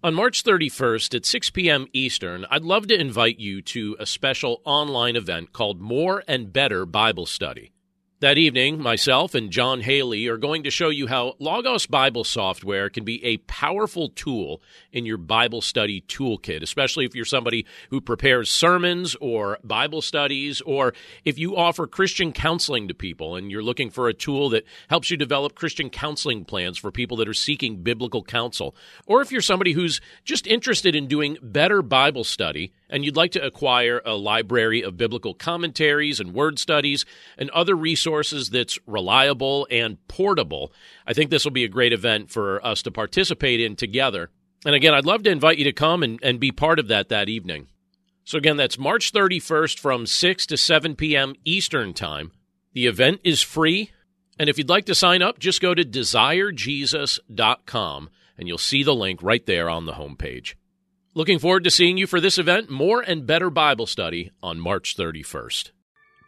On March 31st at 6 p.m. Eastern, I'd love to invite you to a special online event called More and Better Bible Study. That evening, myself and John Haley are going to show you how Logos Bible software can be a powerful tool in your Bible study toolkit, especially if you're somebody who prepares sermons or Bible studies, or if you offer Christian counseling to people and you're looking for a tool that helps you develop Christian counseling plans for people that are seeking biblical counsel, or if you're somebody who's just interested in doing better Bible study and you'd like to acquire a library of biblical commentaries and word studies and other resources that's reliable and portable, I think this will be a great event for us to participate in together. And again, I'd love to invite you to come and, and be part of that that evening. So again, that's March 31st from 6 to 7 p.m. Eastern Time. The event is free. And if you'd like to sign up, just go to desirejesus.com and you'll see the link right there on the homepage. Looking forward to seeing you for this event, More and Better Bible Study on March 31st.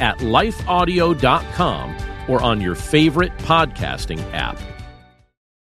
at lifeaudio.com or on your favorite podcasting app.